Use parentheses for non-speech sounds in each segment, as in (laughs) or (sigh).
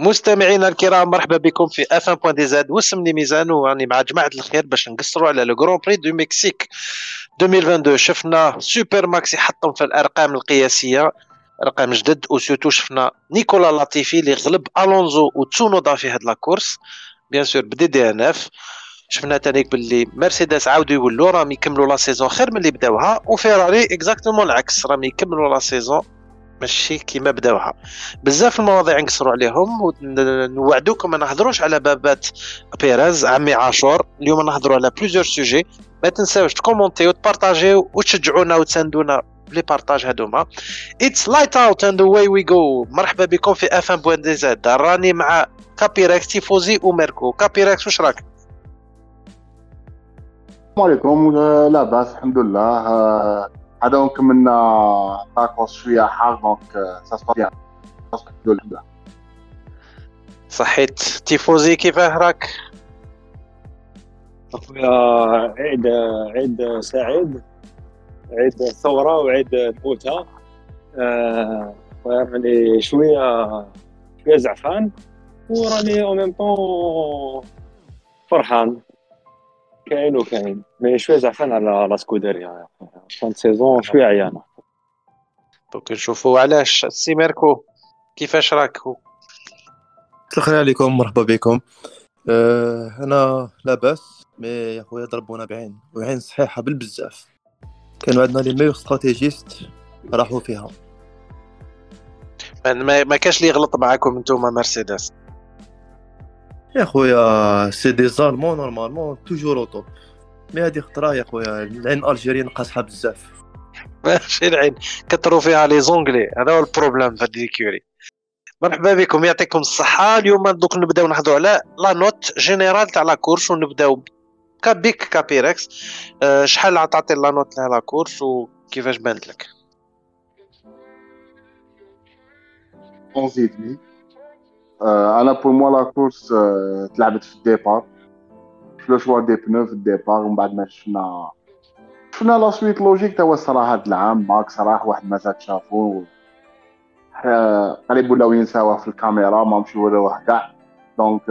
مستمعينا الكرام مرحبا بكم في F1 DZ واسمني ميزان وراني مع جماعة الخير باش نقصروا على le Grand Prix du Mexique 2022 شفنا super Max يحطم في الأرقام القياسية ارقام جدد و surtout شفنا نيكولا لاتيفي اللي غلب الونزو وتسونودا في هاد la course bien sûr ب des DNF شفنا تانيك باللي مرسيدس عاودوا يولوا راهم يكملوا la saison خير من اللي بداوها وفيراري exactement العكس راهم يكملوا la saison ماشي كيما بداوها بزاف المواضيع نقصروا عليهم ونوعدوكم ما نهضروش على بابات بيريز عمي عاشور. اليوم نهضروا على plusieurs sujets ما تنساوش تكومونتيو وتبارطاجيو وتشجعونا وتساندونا ب les partages هذوما it's lights out and away we go مرحبا بكم في F1 point DZ راني مع كابيركس تيفوزي وميركو كابيركس واش راك؟ السلام عليكم. لا باس الحمد لله. هذا كملنا تاكوس شوية حار donc ça se passe bien الحمد لله صحيت. تيفوزي كيفاه راك أخويا عيد عيد سعيد عيد الثورة وعيد الموتى. آه راني شوية شوية زعفان وراني au même temps فرحان. كاين وكاين. mais شوية زعفان على la Scuderia fin saison شوية عيانه donc نشوفوا علاش سي ميركو كيفاش راك الخير عليكم مرحبا بكم. أه أنا لاباس mais يا خويا ضربونا بعين. وعين صحيحة بالبزاف. كانوا عندنا les meilleurs stratégistes راحوا فيها. ما, ما كاش اللي يغلط معاكم نتوما مرسيدس. يا خويا c'est des Allemands normalement toujours au top mais هادي خطرة يا خويا العين الجيري نقصها بزاف. ماشي العين كثروا فيها les Anglais هذا هو ال problème في هذه ال écurie. مرحبا بكم يعطيكم الصحة. اليوم دوك نبداو نهضروا على la note générale تاع la course ونبداو كابيك كابيركس أه شحال عطاتي la note لها la course وكيفاش بانت لك؟ 11 demi أنا pour moi la course تلعبت في ال départ في le choix des pneus في ال départ ومن بعد ما شفنا شفنا la suite logique quoi الصراحه هاد العام ماكس راح واحد ما زاد شافو قريب ولاو ينساوه في الكاميرا ما مشي يوروه كاع donc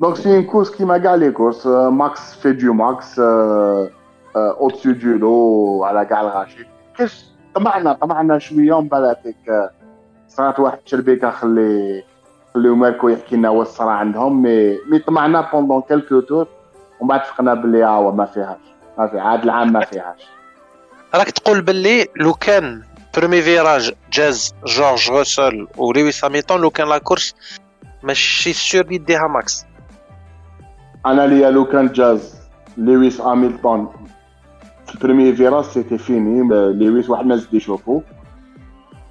donc c'est une course كيما كاع les courses Max fait du Max au-dessus du lot على كاع الغاشي كاش طمعنا طمعنا شوية ومن بعد صارت واحد التربيكه خلي خليو ماركو يحكي لنا واش صرا عندهم mais mais طمعنا pendant quelques tours ومن بعد فقنا باللي ها ما فيهاش. ما في عاد العام ما فيهاش. راك تقول باللي لو كان premier virage جاز جورج روسل ولويس هاميلتون لو كان la course ماشي sûr يديها ماكس أنا ليا لو كان جاز لويس هاميلتون في ال premier virage c'était fini لويس واحد ما زاد يشوفو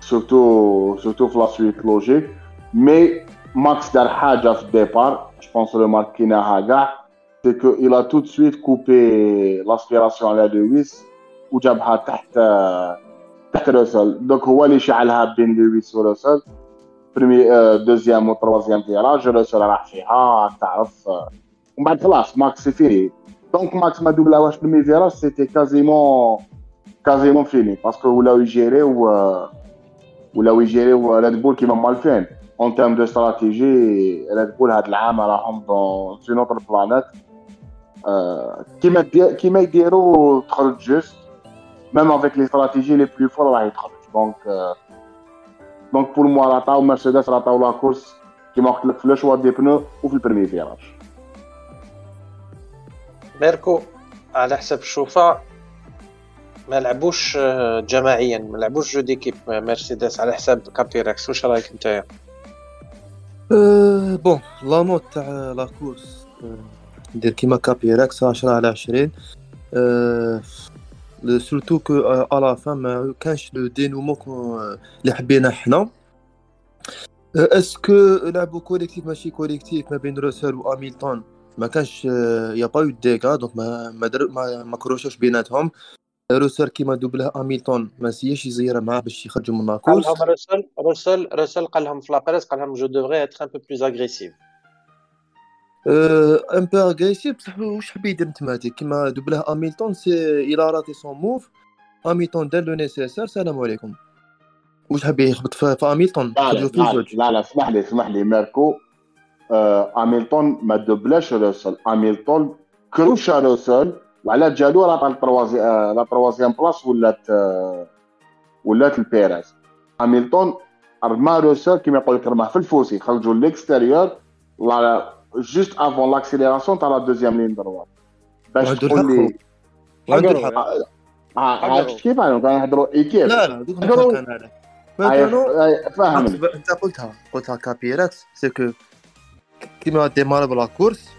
surtout surtout في la suite logique mais ماكس دار حاجة في ال départ je pense لو ماركيناها كاع c'est que il a tout de suite coupé l'aspiration على لويس وجابها تحت تحت روسل donc هو اللي شعلها بين لويس وروسل premier deuxième و troisième virage روسل راح فيها تعرف ومن بعد خلاص ماكس فيه donc ماكس ما دوبلاوهاش premier virage c'était quasiment quasiment fini parce que ولاو يجيريو ولاو يجيريو ريد بول كيما مالفين en termes de stratégie ريد بول هاد العام راهم donc c'est une autre planète كيما كيما يديروا تخرج juste même avec les stratégies les plus fortes راح يتخرج donc donc pour moi عطاو مرسيدس عطاو la course كيما قلت لك في le choix des pneus وفي ال premier virage ميركو على حسب الشوفة ما لعبوش جماعيا ما لعبوش jeu d'équipe مرسيدس على حساب كابيركس واش رأيك نتايا أه bon la note تاع la course. ندير كيما كابيركس 10 على 20 أه surtout que à la fin ما كانش le dénouement اللي حبينا حنا est-ce que لعبوا collectif ماشي collectif ما بين روسل واميلتون ما كانش y a pas eu dégâts donc ما ما, ما, ما كروشوش بيناتهم. روسل كيما دوبلها أميلتون ما سياش يزير معاه باش يخرجوا من la course قال لهم روسل روسل روسل قال لهم في la presse قال لهم je devrais être un peu plus agressif. un peu agressif بصح واش حب يدير نتماتيك كيما دوبلها أميلتون c'est il a raté son move أميلتون دار le nécessaire سلام عليكم. واش حاب يخبط في هاميلتون لا لا لا, زوج. لا, لا اسمح لي اسمح لي ماركو آه هاميلتون ما دوبلاش روسل. هاميلتون كروش روسل. وعلى جالو راه la troisi- آه، la troisième place ولات آه، ولات البيريز. هاميلتون رمى روسل كيما يقول لك رماه في ال fossé خرجوا l'extérieur là juste avant l'accélération تاع la deuxième ligne droite باش تقول الحق لي وعنده. الحق ع- عرفت كيف؟ أنا كنهضروا إيكيب. لا لا دوك فاهمني أنت قلتها قلتها كابيركس سي كو كيما ديمارا بلا كورس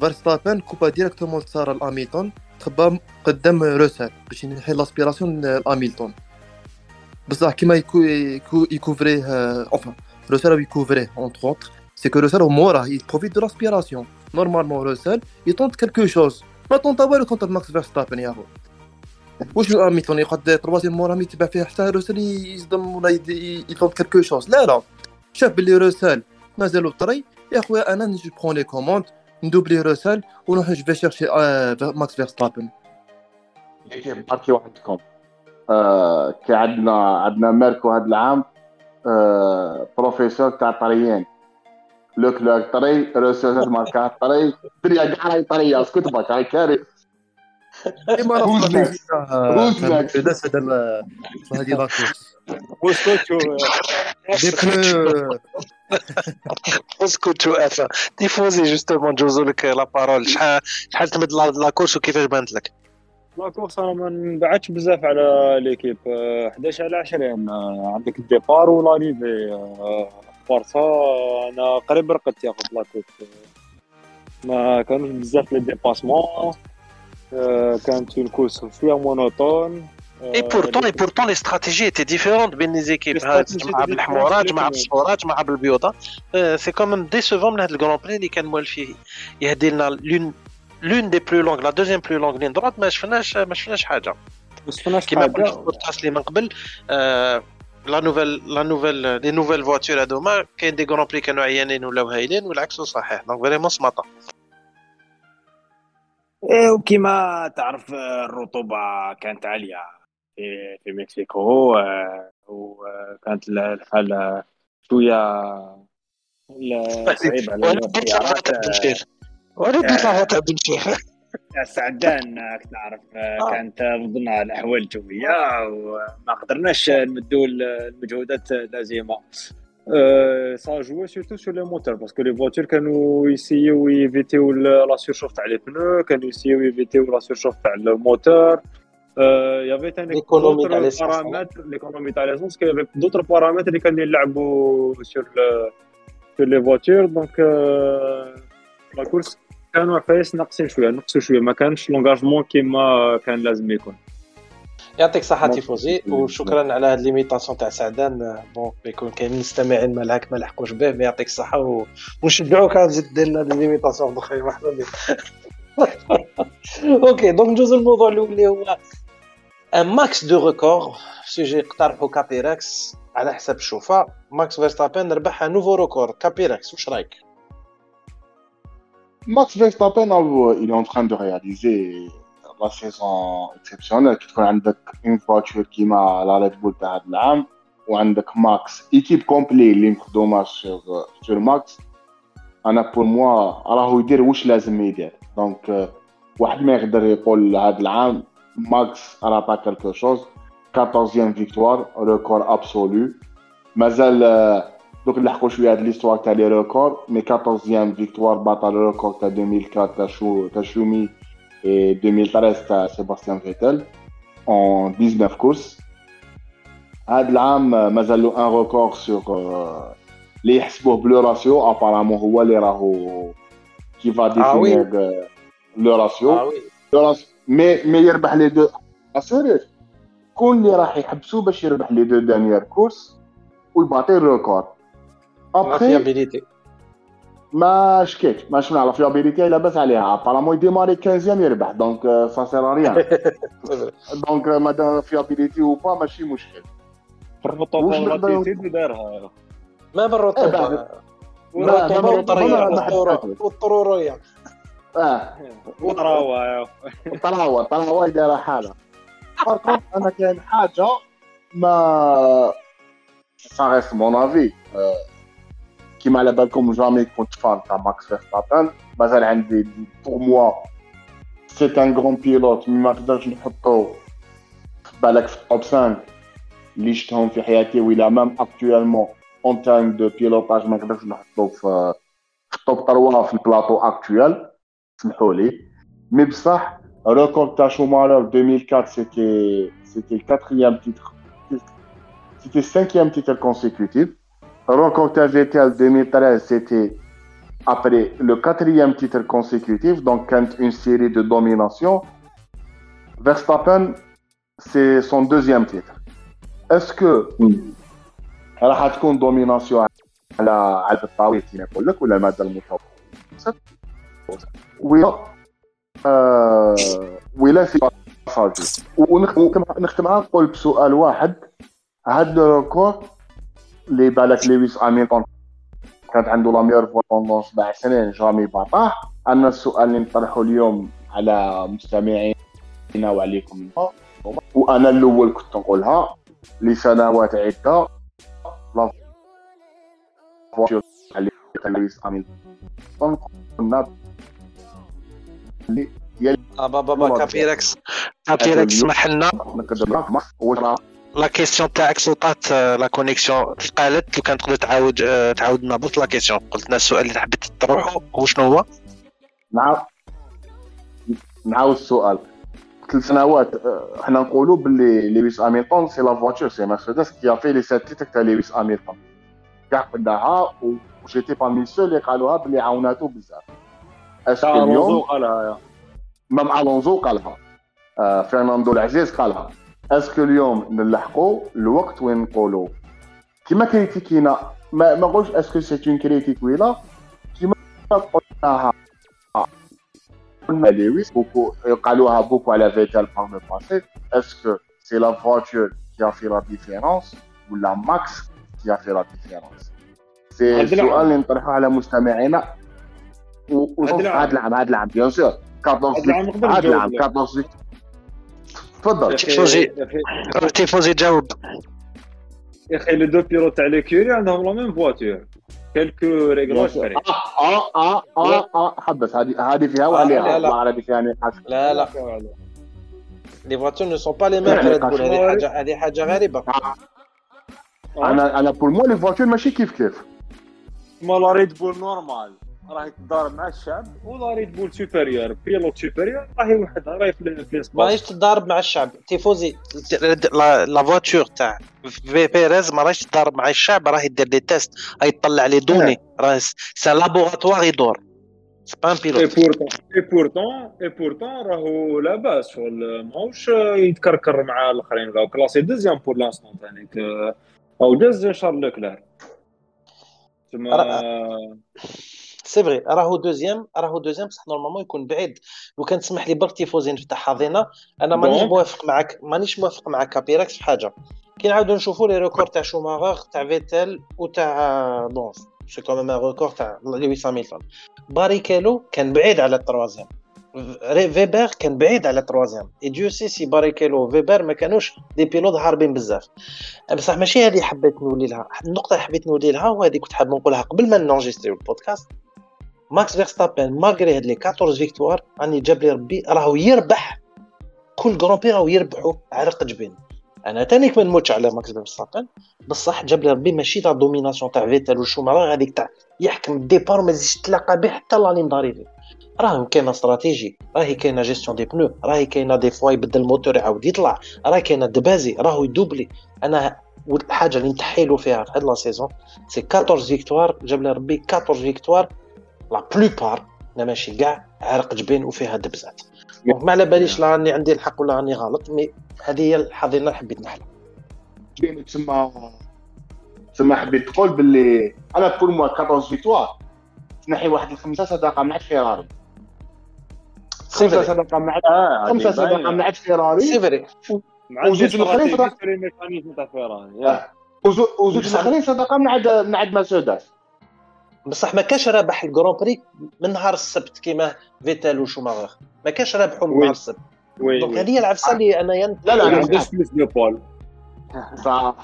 فيرستابن كوبا ديريكتومون تصار لاميلتون تخبى قدام روسل باش ينحي لاسبيراسيون لاميلتون بصح كيما يكو يكو يكوفريه اوفا روسل يكوفريه اونتر اوتر سي كو روسل موراه يبروفيت دو لاسبيراسيون normalement روسل يطونت quelque chose ما طونت والو contre ماكس فيرستابن يا هو واش اميتون يقعد troisième مورا mais يتبع فيه حتى روسل يصدم ولا يطونت quelque chose لا لا شاف باللي روسل مازالو طري يا خويا أنا نجي prends les commandes ندوبلي روسل ونروح je vais chercher آه، ماكس فيرستابن نحكيو عندكم آه كي عندنا عندنا ماركو هذا العام آه بروفيسور تاع طريين لوك لوك طري روسوزات ماركا طري الدنيا كاع راهي طريه اسكت بك هاي كاري كيما هذا هذه لاكورس دي بنو اسكت افا تيفوزي جوستومون جوزو لك لا بارول شحال شحال تمد لا كورس وكيفاش بانت لك لا كورس أنا ما نبعدش بزاف على ليكيب آه، 11 على 20 آه، عندك الديبار ولاريفي بارسا أنا قريب رقدت ياخذ لا كورس آه، ما كانوش بزاف لي ديباسمون كانت اون كورس مونوتون آه، اي بورتون اي بورتون لي استراتيجي تي ديفيرونت بين لي زيكيب هاد استراتيجي جمعه دي بالحمورات ديفيرونت جمعه لكن- بالصفورات جمعه بالبيوضه سي كوميم ديسوفون من هاد الكرون بري اللي كان موالف فيه يهدي لنا لون لون دي بلو لونغ لا دوزيام بلو لونغ لين درات ما شفناش ما شفناش حاجة ما شفناش كيما قلت في حاجة البودكاست اللي من قبل آه، la nouvelle la nouvelle les nouvelles voitures هادوما كاين des grands prix كانوا عيانين ولاو هايلين والعكس صحيح donc vraiment سماطه إيه، وكما تعرف آه، الرطوبة كانت عالية في في مكسيكو. وكانت ال- الحالة شوية ال- صعيبة على السيارات لافات بن شيخ وأنا بديت لافات بن شيخ سعدان نعرف آه، آه. كانت ضمن الأحوال الجوية وما قدرناش نمدوا المجهودات اللازمة ça joue surtout sur les moteurs parce que les voitures كانوا يسيو يفيتيو la surchauffe تاع les pneus كانوا يسيو يفيتيو la surchauffe تاع ال moteur y avait تاني L'économie تاع paramètres l'économie تاع l'essence y avait d'autres paramètres اللي كانوا يلعبوا sur sur les voitures donc la course كانوا عفايس ناقصين شوية نقصوا شوية ما كانش l'engagement كيما كان لازم يكون يعطيك الصحة مم. تيفوزي وشكرا على هاد l'imitation تاع سعدان. bon يكون كاين مستمعين مالهاك ما لحقوش به mais يعطيك الصحة و... ونشجعوك على تزيد دير لنا les imitations اخرين بك OK donc ندوزو الموضوع الأول اللي هو ماكس de records sujet اقترحوا كابيركس على حسب الشوفة ماكس فيرستابن ربح nouveau record كابيركس واش رايك؟ Max Verstappen euh, il est en de réaliser la saison exceptionnelle. كي تكون عندك une voiture كيما la Red Bull تاع هذا العام وعندك ماكس équipe complète اللي مخدومه sur ماكس أنا pour moi راهو يدير واش لازم يدير donc واحد ما يقدر يقول هذا العام ماكس راه با quelque chose 14 victoires record absolu مازال آه، دوك نلحقوا شوية هاد l'histoire تاع les records mais 14 victoires بطل record تاع 2004 تاع شو تاع شومي et 2013 تاع سيباستيان فيتل en 19 كورس هاد العام مازال له ان ريكور سور اللي يحسبوه بلو راسيو ابارامون هو اللي راهو كي فا Ah oui. ديفينير لو مي مي يربح لي دو اسيريوس كون اللي راح يحبسوه باش يربح لي دو دانيير كورس ويباطي الريكور لا ابخي فيابيليتي ما شكيتش ما شفنا على fiabilité لاباس عليها. apparemment يديماري 15 يربح donc ça sert à rien donc مادام fiabilité ou pas ماشي مشكل. نقدر- و l'altitude دارها ما إيه بالرطوبة بعد- والرطوبة آه. (laughs) وطراوة. طراوه طراوة دايره حاله par contre أنا كاين حاجة ما reste mon avis euh, كيما على بالكم جامي كنت fan تاع ماكس فيرستابن. مازال عندي moi c'est un grand pilote mais ما نقدرش نحطو بالك في ال top 5 اللي شفتهم في حياتي ولا même actuellement en termes de pilotage ما نقدرش نحطو في في ال top 3 في البلاطو اكtuel سمحوا لي مي بصح record تاع شومالر 2004 c'était c'était le quatrième titre c'était le cinquième titre consécutif record t'a Vettel 2013 c'était après le quatrième titre consécutif donc quand une série de domination Verstappen c'est son deuxième titre est-ce que راح تكون دوميناسيون على على الطاوله كيما نقول لك ولا الماده المتوسطه ولا آه ولا في passage ونختمها نقول بسؤال واحد. هاد le record اللي بالك لويس هاميلتون كانت عنده la meilleure voiture سبع سنين جامي باطاه أنا السؤال اللي نطرحه اليوم على مستمعينا وعليكم. وأنا الأول كنت نقولها لسنوات عدة لا لويس هي آه بابا بابا كابيركس كابيركس سمح لنا لا كيسيون تاعك sautات la connexion قالت لو كان تقدر تعاود تعاود لنا بوط la question قلت لنا السؤال اللي حبيت تطرحه هو شنو هو نعاود نعاود السؤال ثلاث سنوات حنا نقولوا باللي لويس هاميلتون c'est la voiture c'est Mercedes qui fait les sept titres تاع لويس هامilton كاع قداها وجيتي parmi ceux اللي قالوها باللي عاوناتو بزاف est-ce que تاع الونزو اليوم قالها يا. même الونزو قالها آه فرناندو العزيز قالها est-ce que اليوم نلحقوا الوقت وين نقولوا كيما كريتيكينا ما ما نقولش est-ce que c'est une critique ولا كيما قلناها قلنا لويس beaucoup قالوها beaucoup على فيتيل par le passé est-ce que c'est la voiture qui fait la différence ولا ماكس qui fait la différence c'est هاد العام. السؤال اللي نطرحه على مستمعينا و- هاد وهذا العام. العام هذا العام. bien sûr 14 هاد العام نقدر هذا نجاوب العام لك. 14 تفضل. تيفوزي. تيفوزي جاوب. يا أخي les deux pilotes تاع l'écurie عندهم la même voiture quelques réglages vrai آه آه آه آه حبس. هذه هذه فيها لا، وعليها. لا. ما عرفت يعني. لا لا. les voitures ne sont pas les mêmes هذه. حاجة هذه حاجة غريبه أنا أنا pour moi les voitures ماشي كيف كيف ما la Red Bull normal راهي تضارب مع الشعب. و la Red Bull supérieure pilote supérieur راهي وحدها راهي في ال espace ماهيش تضارب مع الشعب. تيفوزي la voiture تاع في بيريز ما راهيش تضارب مع الشعب راهي دير des tests راهي تطلع les données. راه سي لابوغاتوار يدور. سي با ان اي بيلوت بورتون اي بورتون اي بورتون راهو لاباس شغل ماهوش يتكركر مع الآخرين. راهو كلاسي دوزيام بور لانستون ثاني أو داز شارل لوكلير تما سي فري راهو دوزيام راهو دوزيام بصح نورمالمون يكون بعيد. لو كان تسمح لي برك تيفوزي نفتح حظينا أنا مانيش؟ موافق معك مانيش موافق مع كابيراكس في حاجة. كي نعاودو نشوفو لي ريكورد تاع شوماغر تاع فيتل وتاع بون c'est quand même un record تاع لويس هاميلتون باريكيلو كان بعيد على ال troisième. فيبر كان بعيد على ال troisième. et Dieu sait si باريكيلو وفيبر ما كانوش des pilotes هاربين بزاف. بصح ماشي هذه حبيت نولي لها. النقطه اللي حبيت نولي لها وهذه كنت حاب نقولها قبل ما نونرجستري البودكاست. ماكس فيرستابن malgré هاد les 14 victoires راني جاب لي ربي راهو يربح كل grand prix راهو يربحوا عرق جبين أنا تانيك ما نموتش على ماكس فيرستابن بصح جاب لي ربي ماشي تاع domination تاع فيتيل وشوماخر هذيك تاع يحكم ال départ ما يزيدش تلاقى به حتى la ligne d'arrivée راه كاينة استراتيجي راهي كاينة gestion des pneus راهي كاينة des fois يبدل الموتور يعاود يطلع راه كاينة دبازي راهو يدوبلي أنا الحاجة اللي نتحيلو فيها في هاد la saison c'est 14 victoires جاب لي ربي 14 victoires la plupart لا ماشي كاع عرق جبين وفيها دبزات. donc ما على باليش لا راني عندي الحق ولا راني غلط mais هذه هي الحظيره اللي حبيت نحلها. بين تسمى تسمى حبيت تقول باللي أنا pour moi 14 victoires تنحي واحد الخمسة صداقة مع فيراري خمسة صداقة مع آه خمسة صداقة مع فيراري c'est vrai مع وزوج تاع فيران يا. وزو- وزوج الاخرين صداقة مع د- مع د مرسيدس بصح ما كاش رابح ال grand prix من نهار السبت كيما فيتيل وشوماخر. ما كاش رابحوا من. نهار السبت. donc هذه هي العفسة اللي أنا ين... لا لا ما لا عندوش plus de pole. صح.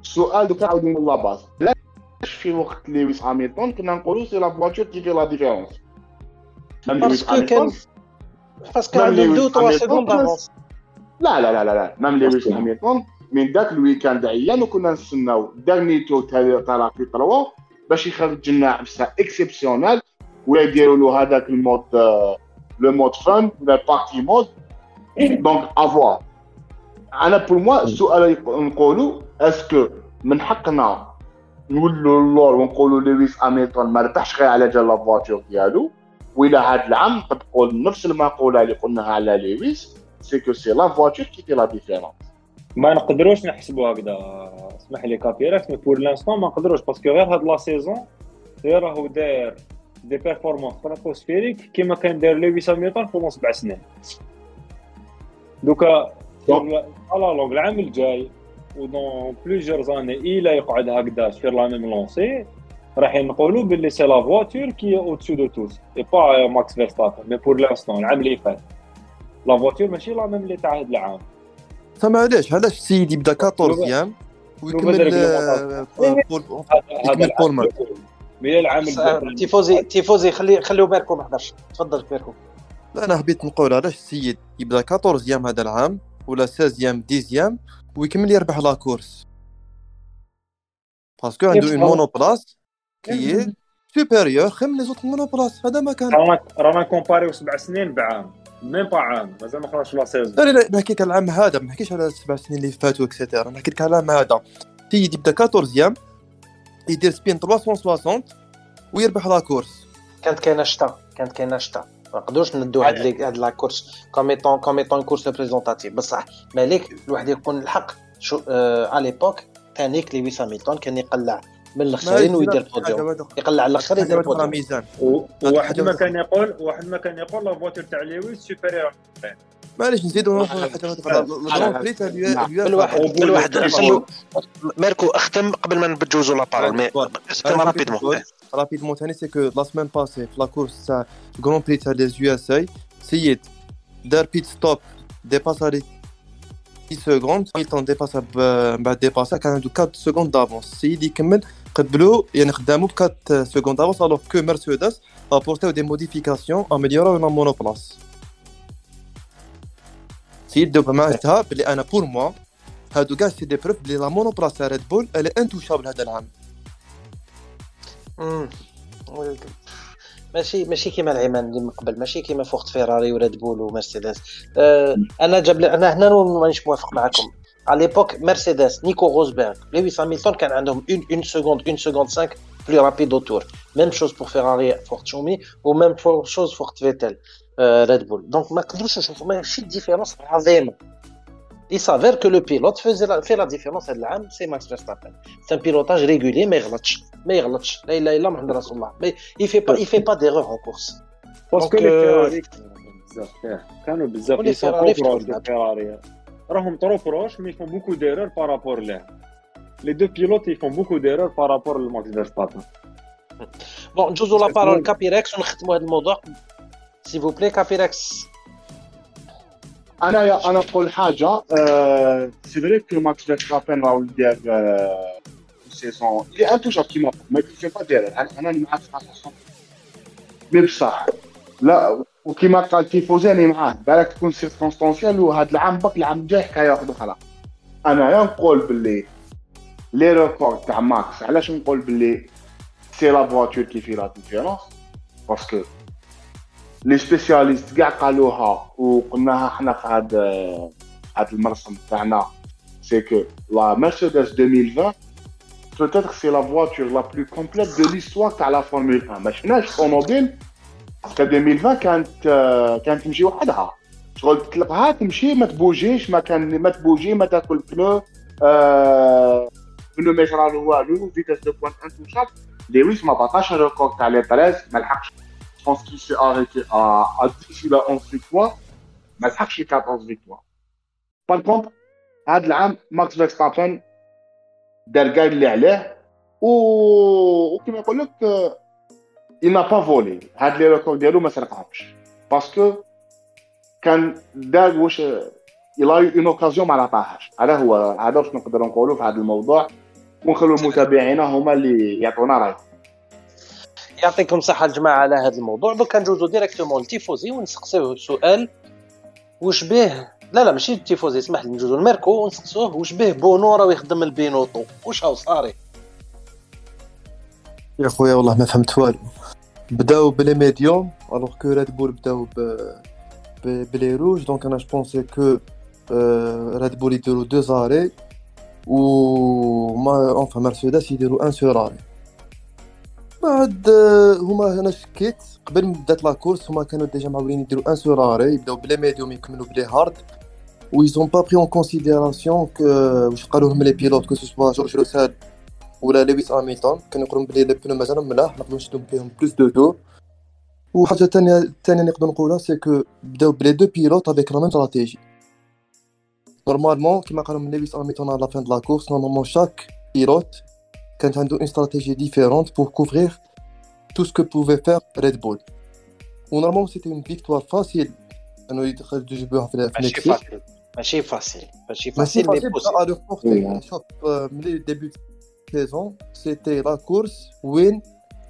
السؤال دوك نعاود من la base علاش في وقت لويس هاميلتون كنا نقولوا c'est la voiture qui fait la différence parce que كان parce que عندهم deux trois secondes avance لا لا لا لا لا. même لويس هاميلتون من ذاك ال week-end عيان وكنا نستناو dernier tour تاع Q3 باش يخرج لنا عفسة exceptionnelle ولا يديروا له هذاك ال mode le mode fun ولا party mode donc à voir أنا pour moi السؤال نقولوا est-ce que من حقنا نولوا اللور ونقولوا لويس هاميلتون ما ربحش غير على جال la voiture ديالو؟ ولا هذا العام تقول نفس المقولة اللي قلناها على لويس c'est que c'est la voiture qui fait la différence ما نقدروش نحسبوا هكذا. اسمح لي كابيراكس mais pour l'instant ما نقدروش parce que غير هاد la saison غير راهو داير des performances stratosphériques كيما كان داير لويس هاميلتون في سبع سنين. دوكا à la longue العام الجاي و dans plusieurs années إلى يقعد هكذا sur la même lancée راح نقولوا باللي c'est la voiture qui au-dessus de tous et pas ماكس فيرستابن mais pour l'instant العام اللي فات la voiture ماشي la même اللي تاع هذا العام. سما علاش؟ علاش السيد يبدا 14ème ويكمل pole يكمل pole مان مي العام تيفوزي تيفوزي خلي خليو بيركو ما حضرش تفضل بيركو لا أنا حبيت نقول علاش السيد يبدا 14ème هذا العام ولا 16ème 10ème ويكمل يربح la course parce que عنده une monoplace qui supérieure خير من les autres monoplaces هذا ما كان. رانا رانا كومباريو سبع سنين بعام. même pas عام مازال ما خرجش la saison لا لا نحكيك على العام هذا ما نحكيش على السبع سنين اللي فاتوا et cetera نحكي لك على العام هذا. سيد يبدا 14ème يدير spin 360 ويربح la course كانت كاينة شتا كانت كاينة شتا. ما نقدروش ندو هاد لي هاد la course comme étant comme étant course représentative بصح مالك الواحد يكون الحق. شو آه على l'époque تانيك لويس هاميلتون كان يقلع. من الاخرين ويدير بوديوم يقلع على الآخر يدير بوديوم ميزان. وواحد ما كان يقول واحد ما كان يقول la voiture تاع لويس supérieure معليش نزيدو نروحوا حتى بالواحد بالواحد خلو ميركو اختم قبل ما نبجوزو la parole mais اختم rapidement rapidement ثاني c'est que la semaine passée في la course تاع ال grand prix تاع les USA سيد دار pit stop ديباسا les 10 secondes ميلتون ديباسا من بعد ديباسا كان عنده 4 secondes d'avance السيد يكمل قبلو يعني خدامو ب 4 secondes d'avance alors que مرسيدس ابورتيو des modifications اميليوراو la monoplace سيد دوبا معناتها بلي أنا pour moi هادو كاع c'est des preuves بلي la monoplace تاع ريد بول elle est intouchable هذا العام ماشي ماشي كيما العيمان اللي من قبل ماشي كيما فوقت فيراري وريد بول ومرسيدس أه أنا جاب أنا هنا مانيش موافق معكم. على l'époque مرسيدس نيكو روزبرغ لويس هاميلتون كان عندهم une une seconde une seconde 5 plus rapide au tour même chose pour فيراري فوقت شومي و même chose فوقت فيتل ريد بول donc ما نقدروش نشوفوا ماشي différence عظيمه il s'avère que le pilote faisait la, fait la différence هذا العام c'est ماكس فيرستابن c'est un pilotage régulier ما يغلطش ما يغلطش لا اله الا الله محمد رسول الله mais il fait pas il fait pas d'erreur en course. parce que les فيراري بزاف كانوا بزاف les فيراري فيراري راهم trop proches mais ils font beaucoup d'erreurs par rapport les les deux pilotes ils font beaucoup d'erreurs par rapport لماكس فيرستابن bon نجوزو la parole كابيركس ونختموا هذا الموضوع c'est faux بلي كابيركس أنا أنا نقول حاجة c'est vrai que ماكس فيرستابن راهو دار saison elle est intouchable كيما ما يكونش pas داير أنا اللي معاك 100% mais بصح لا وكيما قال تيفوزي أنا معاه بالك تكون circonstanciel وهذا العام بك العام الجاي حكاية واحدة أخرى أنا يا نقول باللي les records تاع ماكس علاش نقول باللي c'est la voiture qui fait la différence parce que les spécialistes كاع قالوها وقلناها حنا في هذا هذا المرسم تاعنا c'est que la مرسيدس 2020 peut-être c'est la voiture la plus complète de l'histoire تاع la Formule 1 ما شفناش طوموبيل في 2020 كانت كانت تمشي وحدها شغل تطلقها تمشي ما تبوجيش ما كان ما تبوجي ما تاكل pneu آه pneu ما يجرى والو vitesse de pointe intouchable لويس ما بطاش ال record تاع les 13 ما لحقش qu'il s'est arrêté à, à 10 ou à 11 victoires. ما لحقش 14 victoires. par contre هذا العام Max Verstappen دار كاع اللي عليه و وكما يقول لك il a pas volé. هاد les records ديالو ما سرقهمش parce que كان دار واش eu une occasion ما عطاهاش هذا هو هذا واش نقدر نقولوا في هذا الموضوع ونخلوا المتابعين هما اللي يعطونا راي يعطيكم الصحة الجماعة على هذا الموضوع. دوكا ندوزو ديريكتومون للتيفوزي ونسقسيوه سؤال واش به؟ لا لا ماشي التيفوزي اسمح لي ندوزو الميركو ونسقسوه. واش به؟ بونو راه يخدم البينوطو. واش هاو صاري؟ يا خويا والله ما فهمت والو. بداو ب les mediums alors que Red Bull بداو ب ب les rouges donc أنا je pensais que Red Bull يديرو deux arrêts و mais en fait Mercedes يديرو un seul arrêt بعد هما هنا شكيت. قبل ما بدات la course هما كانوا déjà معولين يديرو un seul arrêt يبداو ب les mediums يكملوا ب les hards و ils ont pas pris en considération que واش قالوا لهم les pilotes que ce soit George Russell ولا Lewis Hamilton كانوا يقولون بلي les pneus مازالهم ملاح نقدروا نشدو بهم plus de tours وحاجة ثانية الثانية نقدر نقولها c'est que بداو ب les deux pilotes avec la même stratégie normalement كيما قالوا من Lewis Hamilton على la fin de la course normalement chaque pilote كانت عنده une stratégie différente pour couvrir tout ce que pouvait faire Red Bull و normalement c'était une victoire facile انه يدخل يجيبوها في ماشي المكسيك facile ماشي facile ماشي ماشي فاسيل مي فاسيل بوسيبل à leur portée شوف ملي début saison c'était la course وين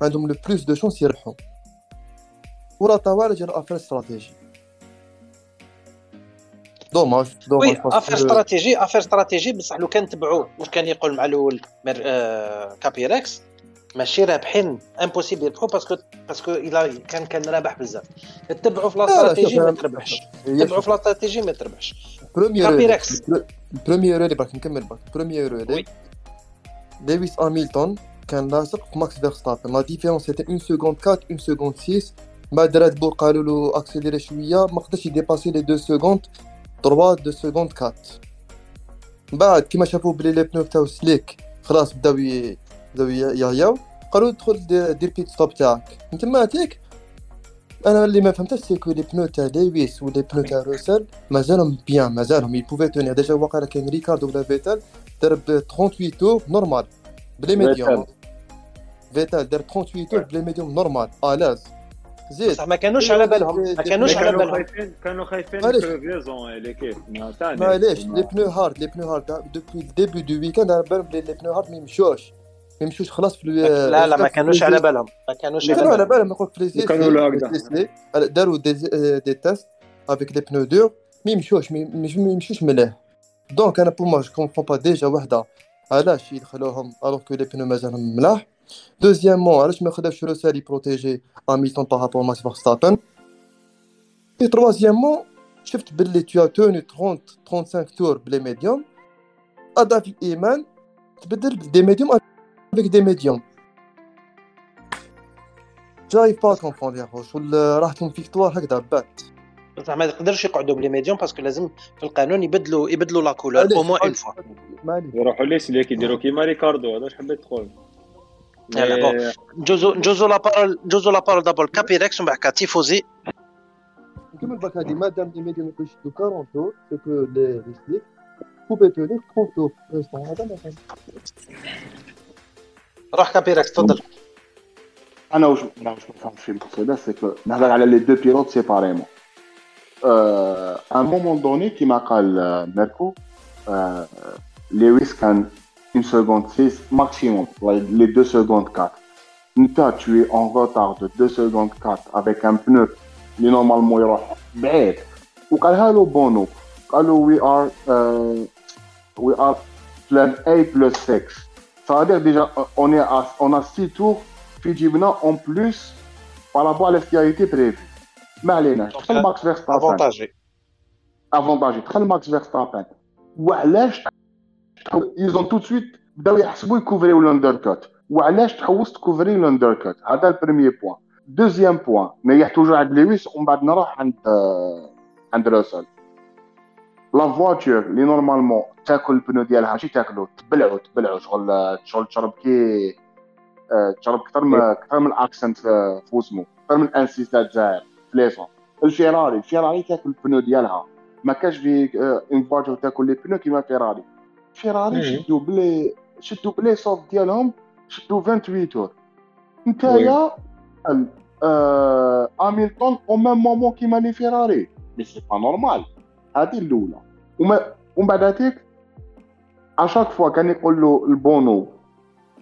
عندهم le plus de chances يربحوا ورا طوال جا affaire stratégie dommage dommage oui affaire stratégie affaire stratégie بصح لو كان تبعوه واش كان يقول مع الأول مير... آه... كابيركس ماشي رابحين impossible يربحوا parce que parce que إلى كان كان رابح بزاف تبعوا في لا لا، la, stratégie شوف، ما أنا- تربحش تبعوا في la stratégie ما تربحش بروميير كابيركس. بروميير اللي باك نكمل باك première oui. اللي Lewis Hamilton كان لاصق في Max Verstappen. la différence c'était 1 seconde 4 1 seconde 6 بعد Red Bull قالوا له accélérer شوية. ما قدرش يديباسي les 2 secondes 3 2 secondes 4 بعد كيما شافوا بلي les pneus تاعو slick. خلاص بداو بداو ي- يعياو قالوا ادخل دير pit stop تاعك. انت ما تيك أنا اللي ما فهمتش c'est que les pneus تاع لويس و les pneus تاع روسل مازالهم bien مازالهم. ils pouvaient tenir déjà واقيلا كان ريكاردو ولا Vettel دار ب 38 tours normal ب les mediums. Vettel دار 38 tours ب les mediums normal. à l'aise. زيد. بصح ما كانوش على بالهم ما كانوش على كانوا بالهم. خايفين كانوا خايفين معليش. كريفيزون l'équipe ما ثاني معليش لي بنو هارد les pneus hard دوبوي الديبي دو ويكاند على بالهم بلي لي بنو هارد ما يمشوش ما يمشوش خلاص في ال- لا لا ما كانوش على بالهم. ما كانوش على كانوا على بالهم. بالهم نقول في لي كانوا لا هكذا. testé داروا des des tests avec les pneus durs ما يمشوش ما يمش- ما يمشوش مليح. donc أنا pour moi je comprends pas déjà وحده. علاش يدخلوهم alors que les pneus مازالهم ملاح؟ دوزيامون علاش ما خداوش روسال يبروتيجي هاميلتون بارابور ماكس فيرستابن اي تروازيامون شفت باللي تو توني 30 35 تور بلي ميديوم اضاف الايمان تبدل دي ميديوم افيك دي ميديوم جايف با كومبوند يا خوش. ولا راحت لهم فيكتوار هكذا بات. بصح ما يقدرش يقعدوا بلي ميديوم باسكو لازم في القانون يبدلوا يبدلوا لا كولور أو موان اون فوا يروحوا لي سليك يديروا؟ كيما ريكاردو هذا واش حبيت تقول؟ لا، لا، مي- نجوزو نجوزو لا بارول نجوزو لا بارول دابور كابيركس ومن بعد كاتيفوزي نكمل باك هادي مادام لي ميديوم يقدروا يشدوا 40 تور سو كو لي لي سليك بوبي توني 30 تور انستون هذا ما كان روح كابيركس تفضل أنا واش أنا واش ما فهمتش في سي كو نهضر على لي دو بيلوت سيباريمون Euh, à un moment donné, qui m'appelle euh, Merco, euh, Lewis can une seconde 6 maximum, les 2 secondes 4. Nita, tu en retard de 2 secondes 4 avec un pneu normalement il est bête. Ou quand hello bono, hello we are, euh, we are plan A plus 6. Ça veut dire déjà on, est à, on a 6 tours, puis en plus par rapport à ce qui a été prévu. ما عليناش Donc, دخل ماكس فيرستابن افونتاجي avantagé دخل Max Verstappen وعلاش tout de suite بداو يحسبوا يكوفريو ال undercut وعلاش تحوس تكوفري ال undercut هذا ال premier point deuxième point نريح toujours عند لويس ومن بعد نروح عند آه، عند روسل la voiture اللي normalement تاكل ال pneu ديالها. ماشي تاكلو. تبلعو تبلعو. شغل آه، شغل تشرب كي آه، تشرب أكثر من أكثر من ال Accent في في وسمو. أكثر من الانسيس تاع الجزائر. ليسون الفيراري الفيراري تاكل البنو ديالها ما كاش في اون فواتور تاكل لي بنو كيما فيراري فيراري. شدوا بلي شدوا بلي صوت ديالهم شدوا 28 تور نتايا هاميلتون أو ميم مومون كيما لي فيراري مي سي با نورمال هذه الاولى ومن بعد هذيك اشاك فوا كان يقول له البونو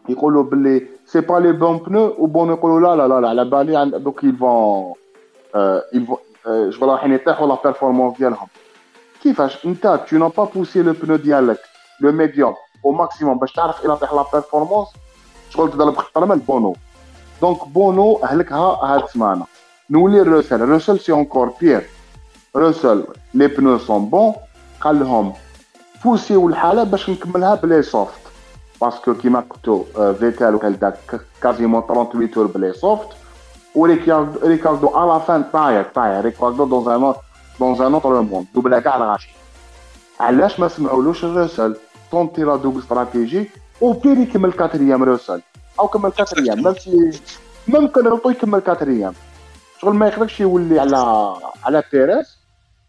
يقولوا باللي سي با لي بون بنو وبون يقولوا لا لا لا لا على بالي دوك يفون ils vont شغل رايحين يطيحوا la performance ديالهم كيفاش انت tu n'as pas poussé le pneu ديالك le medium au maximum. باش تعرف إلى طيح la performance شغل تضرب خطر من بونو donc بونو هلكها هاد السمانه نولي روسل روسل c'est encore pire روسل les pneus sont bons قال لهم بوسيو الحاله باش نكملها ب les softs parce que كيما قلتو فيتال وكال داك quasiment 38 tours ب les softs وريكاردو على فان طاير طاير ريكاردو dans un dans un autre monde دوبلا كاع الغاشي علاش ما سمعولوش ل روسل tenter la double stratégie au pire يكمل quatrième روسل أو كمل quatrième même si ممكن غلطو يكمل quatrième شغل ما يقدرش يولي على على بيريز